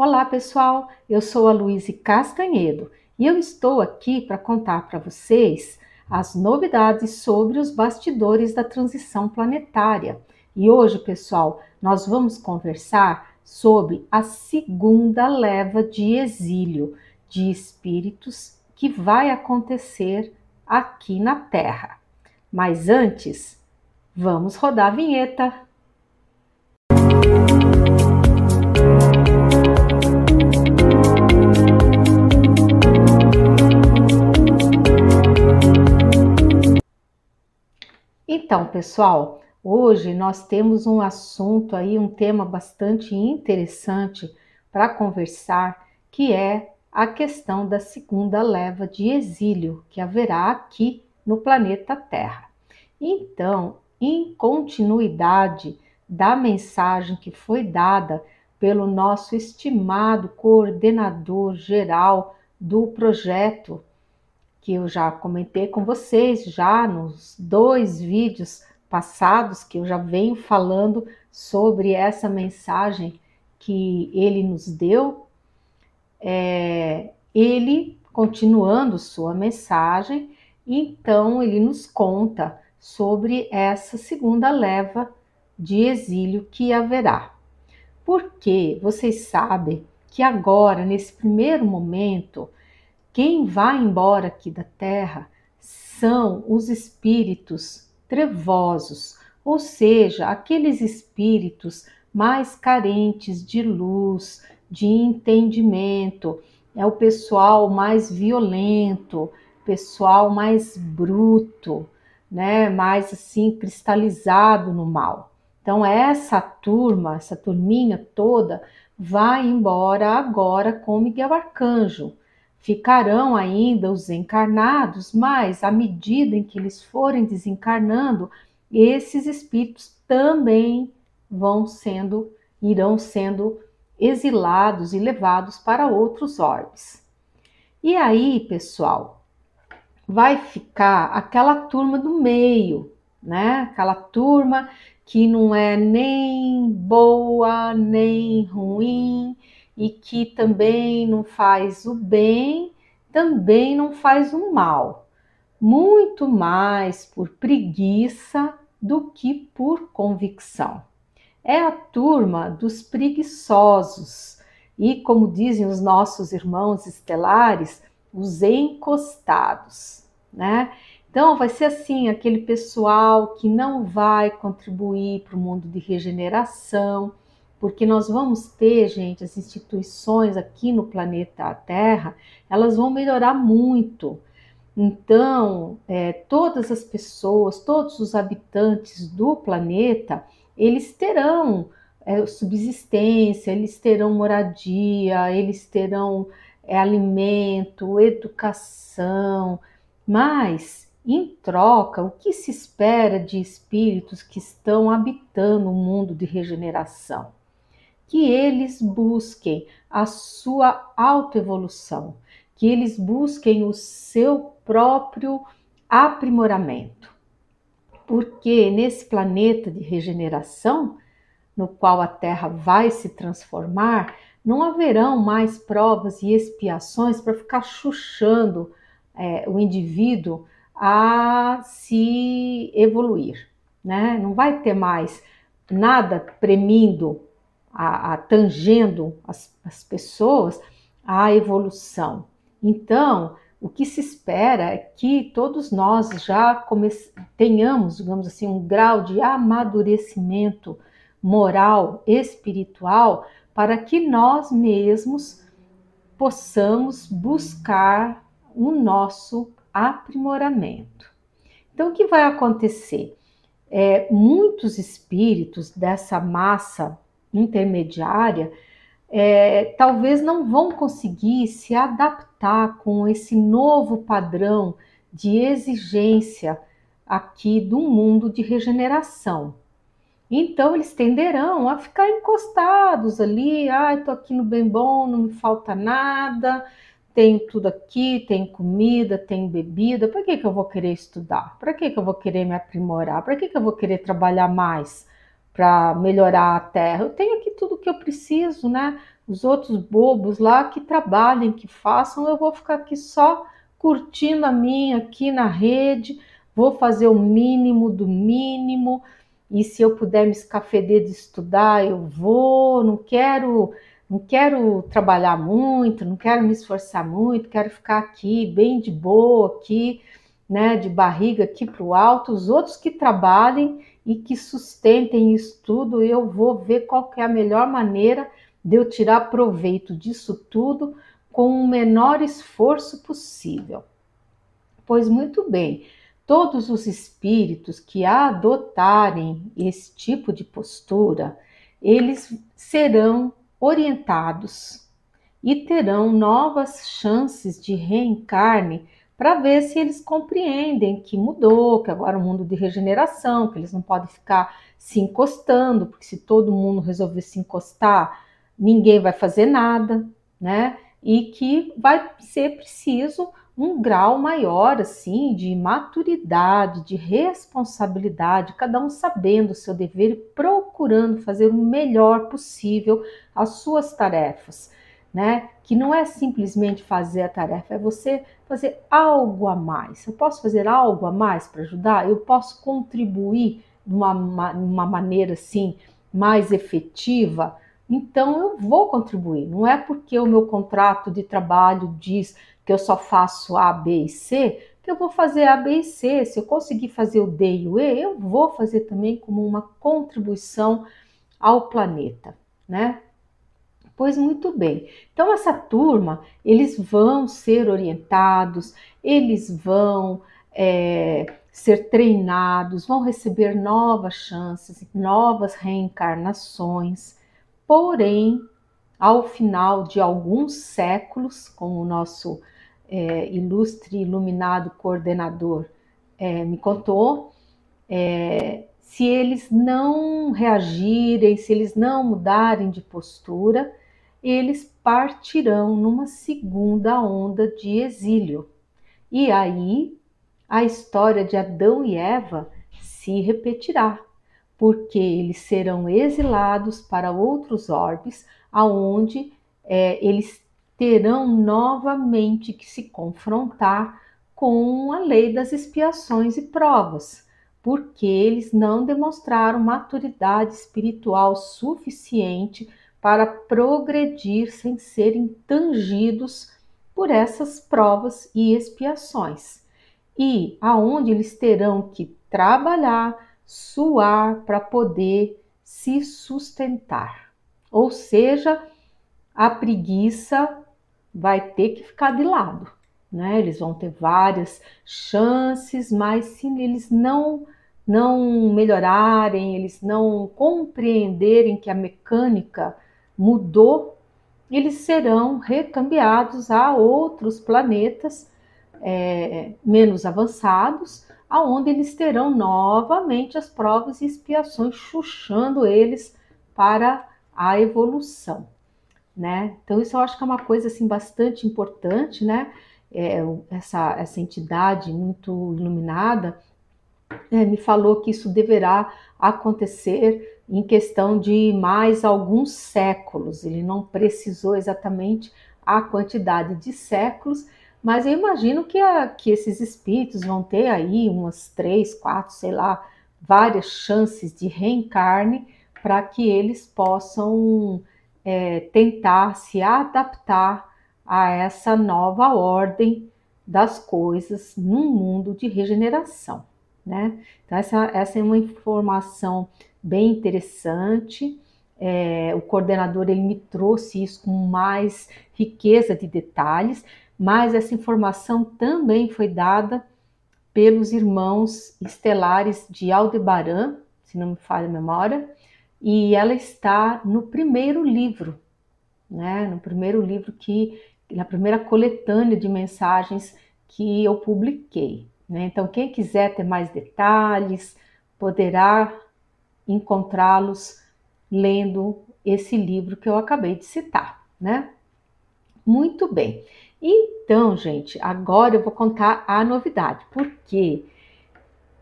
Olá, pessoal. Eu sou a Luíse Castanhedo e eu estou aqui para contar para vocês as novidades sobre os bastidores da transição planetária. E hoje, pessoal, nós vamos conversar sobre a segunda leva de exílio de espíritos que vai acontecer aqui na Terra. Mas antes, vamos rodar a vinheta. Então, pessoal, hoje nós temos um assunto aí, um tema bastante interessante para conversar, que é a questão da segunda leva de exílio que haverá aqui no planeta Terra. Então, em continuidade da mensagem que foi dada pelo nosso estimado coordenador geral do projeto que eu já comentei com vocês já nos dois vídeos passados que eu já venho falando sobre essa mensagem que ele nos deu, é, ele continuando sua mensagem, então ele nos conta sobre essa segunda leva de exílio que haverá. Porque vocês sabem que agora, nesse primeiro momento, quem vai embora aqui da terra são os espíritos trevosos, ou seja, aqueles espíritos mais carentes de luz, de entendimento, é o pessoal mais violento, pessoal mais bruto, né, mais assim cristalizado no mal. Então essa turma, essa turminha toda vai embora agora com Miguel Arcanjo. Ficarão ainda os encarnados, mas à medida em que eles forem desencarnando, esses espíritos também vão sendo, irão sendo exilados e levados para outros orbes. E aí, pessoal, vai ficar aquela turma do meio, né? Aquela turma que não é nem boa nem ruim, e que também não faz o bem, também não faz o mal, muito mais por preguiça do que por convicção. É a turma dos preguiçosos e, como dizem os nossos irmãos estelares, os encostados, né? Então, vai ser assim: aquele pessoal que não vai contribuir para o mundo de regeneração, porque nós vamos ter, gente, as instituições aqui no planeta Terra, elas vão melhorar muito. Então, é, todas as pessoas, todos os habitantes do planeta, eles terão é, subsistência, eles terão moradia, eles terão é, alimento, educação, mas em troca, o que se espera de espíritos que estão habitando o mundo de regeneração? Que eles busquem a sua autoevolução, que eles busquem o seu próprio aprimoramento. Porque nesse planeta de regeneração, no qual a Terra vai se transformar, não haverão mais provas e expiações para ficar chuchando é, o indivíduo a se evoluir, né? Não vai ter mais nada premindo a, a tangendo as, as pessoas à evolução. Então, o que se espera é que todos nós já tenhamos, digamos assim, um grau de amadurecimento moral, espiritual, para que nós mesmos possamos buscar o nosso aprimoramento. Então, o que vai acontecer? É, muitos espíritos dessa massa intermediária, é, talvez não vão conseguir se adaptar com esse novo padrão de exigência aqui do mundo de regeneração. Então eles tenderão a ficar encostados ali, ah, estou aqui no bem bom, não me falta nada, tenho tudo aqui, tenho comida, tenho bebida, para que, que eu vou querer estudar? Para que, que eu vou querer me aprimorar? Para que, que eu vou querer trabalhar mais? Para melhorar a terra. Eu tenho aqui tudo que eu preciso, né? os outros bobos lá que trabalhem, que façam, eu vou ficar aqui só curtindo a minha aqui na rede, vou fazer o mínimo do mínimo, e se eu puder me escafeder de estudar, eu vou, não quero, não quero trabalhar muito, não quero me esforçar muito, quero ficar aqui bem de boa aqui, né, de barriga aqui para o alto, os outros que trabalhem e que sustentem isso tudo, eu vou ver qual é a melhor maneira de eu tirar proveito disso tudo com o menor esforço possível. Pois muito bem, todos os espíritos que adotarem esse tipo de postura, eles serão orientados e terão novas chances de reencarne para ver se eles compreendem que mudou, que agora é um mundo de regeneração, que eles não podem ficar se encostando, porque se todo mundo resolver se encostar, ninguém vai fazer nada, né? E que vai ser preciso um grau maior assim de maturidade, de responsabilidade, cada um sabendo o seu dever e procurando fazer o melhor possível as suas tarefas, né? Que não é simplesmente fazer a tarefa, é você fazer algo a mais. Eu posso fazer algo a mais para ajudar? Eu posso contribuir de uma, uma maneira assim mais efetiva? então eu vou contribuir. Não é porque o meu contrato de trabalho diz que eu só faço A, B e C que eu vou fazer A, B e C. Se eu conseguir fazer o D e o E, eu vou fazer também como uma contribuição ao planeta, né? Pois muito bem. Então essa turma, eles vão ser orientados, eles vão é, ser treinados, vão receber novas chances, novas reencarnações. Porém, ao final de alguns séculos, como o nosso é, ilustre iluminado coordenador é, me contou, é, se eles não reagirem, se eles não mudarem de postura, eles partirão numa segunda onda de exílio. E aí a história de Adão e Eva se repetirá porque eles serão exilados para outros orbes, aonde é, eles terão novamente que se confrontar com a lei das expiações e provas, porque eles não demonstraram maturidade espiritual suficiente para progredir sem serem tangidos por essas provas e expiações. E aonde eles terão que trabalhar, suar para poder se sustentar. Ou seja, a preguiça vai ter que ficar de lado, né? Eles vão ter várias chances, mas se eles não não melhorarem, eles não compreenderem que a mecânica mudou, eles serão recambiados a outros planetas é, menos avançados aonde eles terão novamente as provas e expiações, chuchando eles para a evolução, né? Então isso eu acho que é uma coisa assim bastante importante, né? É, essa, essa entidade muito iluminada é, me falou que isso deverá acontecer em questão de mais alguns séculos. Ele não precisou exatamente a quantidade de séculos, mas eu imagino que, a, que esses espíritos vão ter aí umas três, quatro, sei lá, várias chances de reencarne para que eles possam é, tentar se adaptar a essa nova ordem das coisas num mundo de regeneração, né? Então essa, essa é uma informação bem interessante. É, o coordenador ele me trouxe isso com mais riqueza de detalhes, mas essa informação também foi dada pelos irmãos estelares de Aldebaran, se não me falha a memória, e ela está no primeiro livro, né? No primeiro livro que, na primeira coletânea de mensagens que eu publiquei. Né? Então, quem quiser ter mais detalhes, poderá encontrá-los lendo esse livro que eu acabei de citar, né? Muito bem. Então, gente, agora eu vou contar a novidade, porque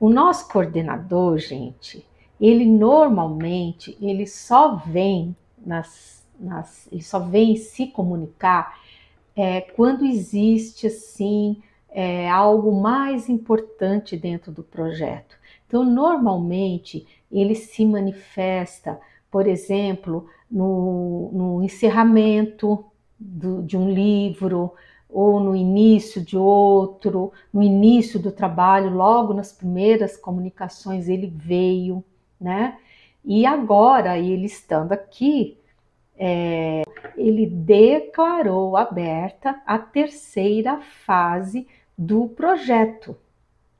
o nosso coordenador, gente, ele normalmente ele só vem nas, nas eles só vêm se comunicar é, quando existe assim é, algo mais importante dentro do projeto. Então, normalmente ele se manifesta, por exemplo, no, no encerramento do, de um livro, ou no início de outro, no início do trabalho, logo nas primeiras comunicações ele veio, né? E agora, ele estando aqui, é, ele declarou aberta a terceira fase do projeto,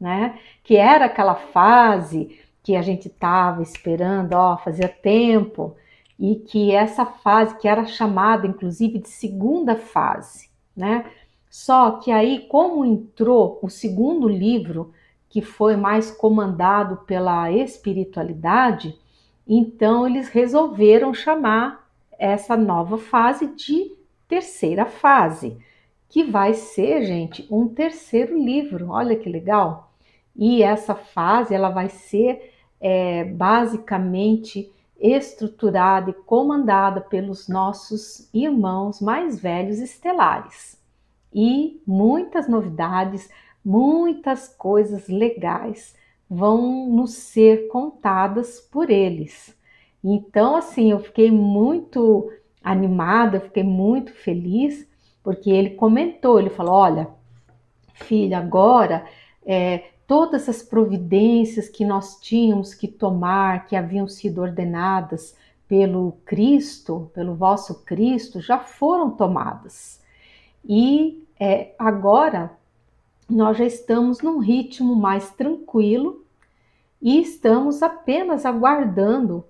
né? Que era aquela fase que a gente estava esperando, ó, fazia tempo, e que essa fase que era chamada inclusive de segunda fase, né? Só que aí, como entrou o segundo livro, que foi mais comandado pela espiritualidade, então eles resolveram chamar essa nova fase de terceira fase, que vai ser, gente, um terceiro livro. Olha que legal! E essa fase ela vai ser é, basicamente estruturada e comandada pelos nossos irmãos mais velhos estelares. E muitas novidades, muitas coisas legais vão nos ser contadas por eles. Então, assim, eu fiquei muito animada, fiquei muito feliz, porque ele comentou, ele falou, olha, filha, agora é, todas as providências que nós tínhamos que tomar, que haviam sido ordenadas pelo Cristo, pelo vosso Cristo, já foram tomadas. E é, agora nós já estamos num ritmo mais tranquilo e estamos apenas aguardando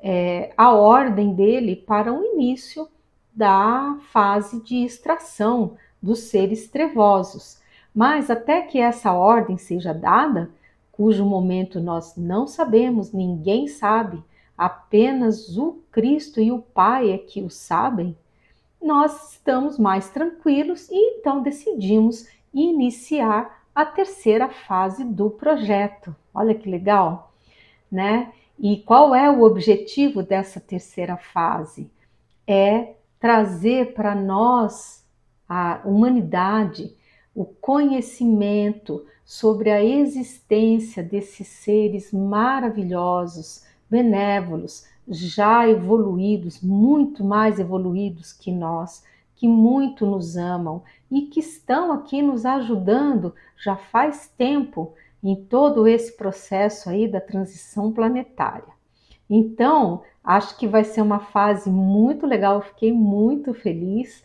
é, a ordem dele para o início da fase de extração dos seres trevosos. Mas até que essa ordem seja dada, cujo momento nós não sabemos, ninguém sabe, apenas o Cristo e o Pai é que o sabem, nós estamos mais tranquilos e então decidimos iniciar a terceira fase do projeto. Olha que legal, né? E qual é o objetivo dessa terceira fase? É trazer para nós, a humanidade, o conhecimento sobre a existência desses seres maravilhosos, benévolos, já evoluídos, muito mais evoluídos que nós, que muito nos amam e que estão aqui nos ajudando já faz tempo em todo esse processo aí da transição planetária. Então, acho que vai ser uma fase muito legal, fiquei muito feliz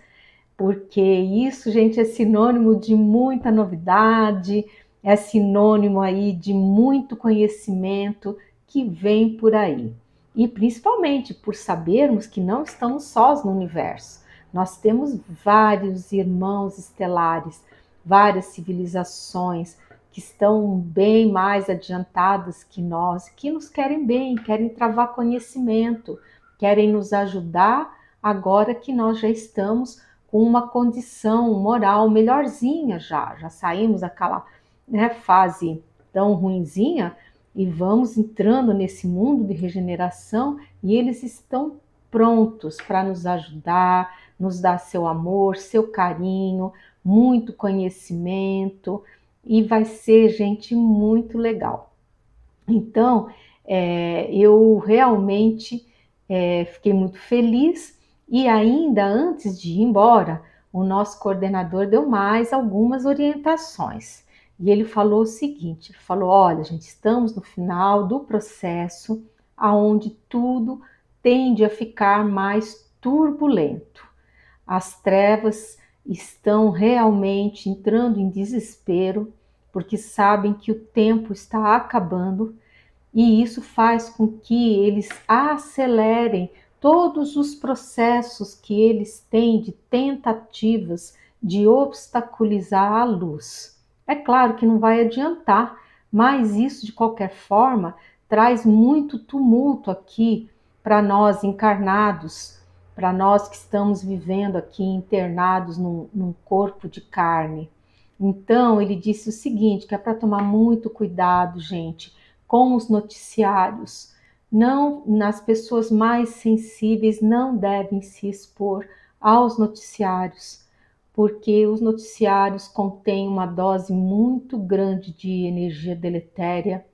porque isso, gente, é sinônimo de muita novidade, é sinônimo aí de muito conhecimento que vem por aí. E principalmente por sabermos que não estamos sós no universo. Nós temos vários irmãos estelares, várias civilizações que estão bem mais adiantadas que nós, que nos querem bem, querem travar conhecimento, querem nos ajudar agora que nós já estamos com uma condição moral melhorzinha já, já saímos daquela né, fase tão ruinzinha e vamos entrando nesse mundo de regeneração e eles estão prontos para nos ajudar, nos dar seu amor, seu carinho, muito conhecimento e vai ser gente muito legal. Então, é, eu realmente é, fiquei muito feliz e ainda antes de ir embora, o nosso coordenador deu mais algumas orientações. E ele falou o seguinte: ele falou, olha, gente, estamos no final do processo aonde tudo tende a ficar mais turbulento. As trevas estão realmente entrando em desespero porque sabem que o tempo está acabando e isso faz com que eles acelerem todos os processos que eles têm de tentativas de obstaculizar a luz. É claro que não vai adiantar, mas isso de qualquer forma traz muito tumulto aqui para nós encarnados, para nós que estamos vivendo aqui internados num, num corpo de carne. Então ele disse o seguinte: que é para tomar muito cuidado, gente, com os noticiários não nas pessoas mais sensíveis não devem se expor aos noticiários, porque os noticiários contêm uma dose muito grande de energia deletéria,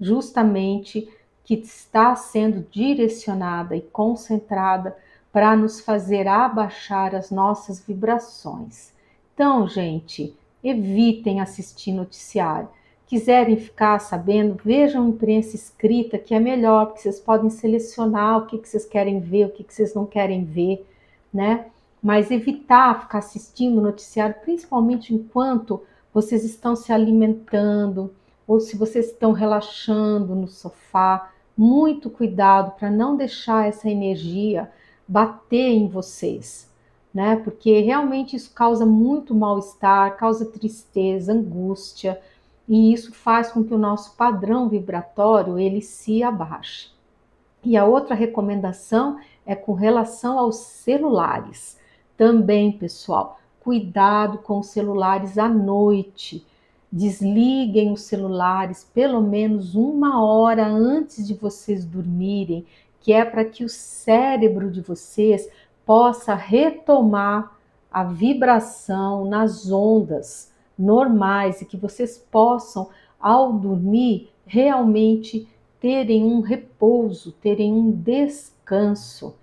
justamente que está sendo direcionada e concentrada para nos fazer abaixar as nossas vibrações. Então, gente, evitem assistir noticiário. Quiserem ficar sabendo, vejam imprensa escrita, que é melhor, porque vocês podem selecionar o que, que vocês querem ver, o que, que vocês não querem ver, né? Mas evitar ficar assistindo noticiário, principalmente enquanto vocês estão se alimentando ou se vocês estão relaxando no sofá. Muito cuidado para não deixar essa energia bater em vocês, né? Porque realmente isso causa muito mal-estar, causa tristeza, angústia, e isso faz com que o nosso padrão vibratório ele se abaixe. E a outra recomendação é com relação aos celulares. Também, pessoal, cuidado com os celulares à noite. Desliguem os celulares pelo menos uma hora antes de vocês dormirem que é para que o cérebro de vocês possa retomar a vibração nas ondas normais e que vocês possam, ao dormir, realmente terem um repouso, terem um descanso.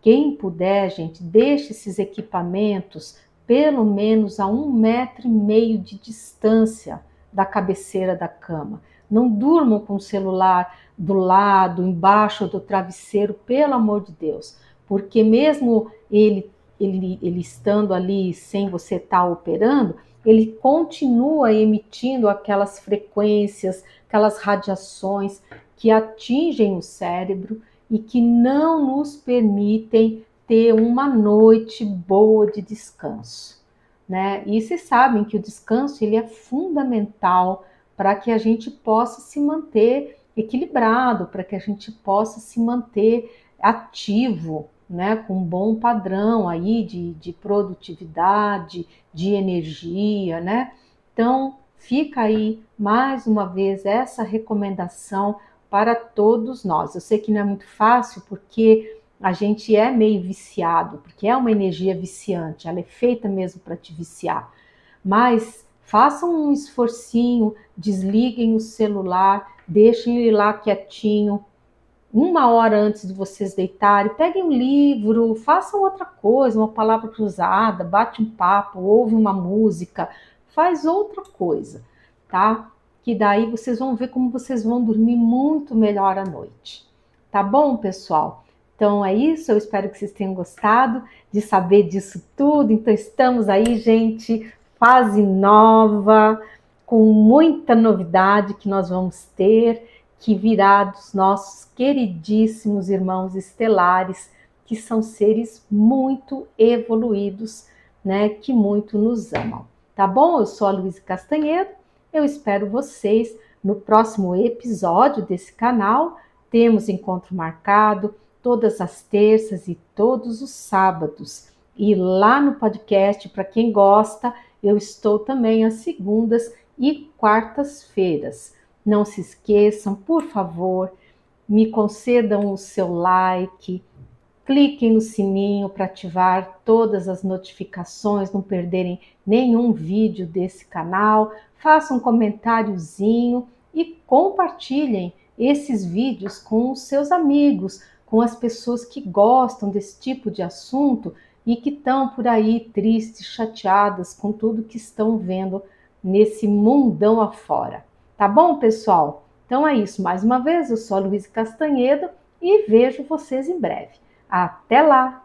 Quem puder, gente, deixe esses equipamentos pelo menos a um metro e meio de distância da cabeceira da cama. Não durmam com o celular do lado, embaixo do travesseiro, pelo amor de Deus, porque mesmo ele, ele, ele estando ali sem você estar tá operando, ele continua emitindo aquelas frequências, aquelas radiações que atingem o cérebro e que não nos permitem ter uma noite boa de descanso, né? E vocês sabem que o descanso ele é fundamental para que a gente possa se manter equilibrado, para que a gente possa se manter ativo, né, com um bom padrão aí de, de produtividade, de energia, né? Então, fica aí mais uma vez essa recomendação para todos nós. Eu sei que não é muito fácil porque a gente é meio viciado, porque é uma energia viciante, ela é feita mesmo para te viciar. Mas façam um esforcinho, desliguem o celular, deixem ele lá quietinho, uma hora antes de vocês deitarem, peguem um livro, façam outra coisa, uma palavra cruzada, bate um papo, ouve uma música, faz outra coisa, tá? Que daí vocês vão ver como vocês vão dormir muito melhor à noite. Tá bom, pessoal? Então é isso, eu espero que vocês tenham gostado de saber disso tudo. Então estamos aí, gente, fase nova, com muita novidade que nós vamos ter, que virá dos nossos queridíssimos irmãos estelares, que são seres muito evoluídos, né, que muito nos amam. Tá bom? Eu sou a Luísa Castanhedo. Eu espero vocês no próximo episódio desse canal. Temos encontro marcado todas as terças e todos os sábados. E lá no podcast, para quem gosta, eu estou também às segundas e quartas-feiras. Não se esqueçam, por favor, me concedam o seu like, cliquem no sininho para ativar todas as notificações, não perderem nenhum vídeo desse canal, façam um comentáriozinho e compartilhem esses vídeos com os seus amigos, com as pessoas que gostam desse tipo de assunto e que estão por aí tristes, chateadas com tudo que estão vendo nesse mundão afora. Tá bom, pessoal? Então é isso. Mais uma vez, eu sou a Luiz Castanhedo e vejo vocês em breve. Até lá!